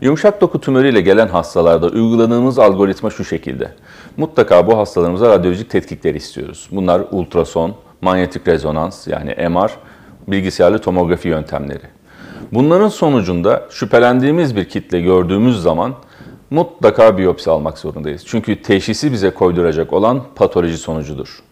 Yumuşak doku tümörüyle gelen hastalarda uyguladığımız algoritma şu şekilde. Mutlaka bu hastalarımıza radyolojik tetkikleri istiyoruz. Bunlar ultrason, manyetik rezonans yani MR, bilgisayarlı tomografi yöntemleri. Bunların sonucunda şüphelendiğimiz bir kitle gördüğümüz zaman mutlaka biyopsi almak zorundayız. Çünkü teşhisi bize koyduracak olan patoloji sonucudur.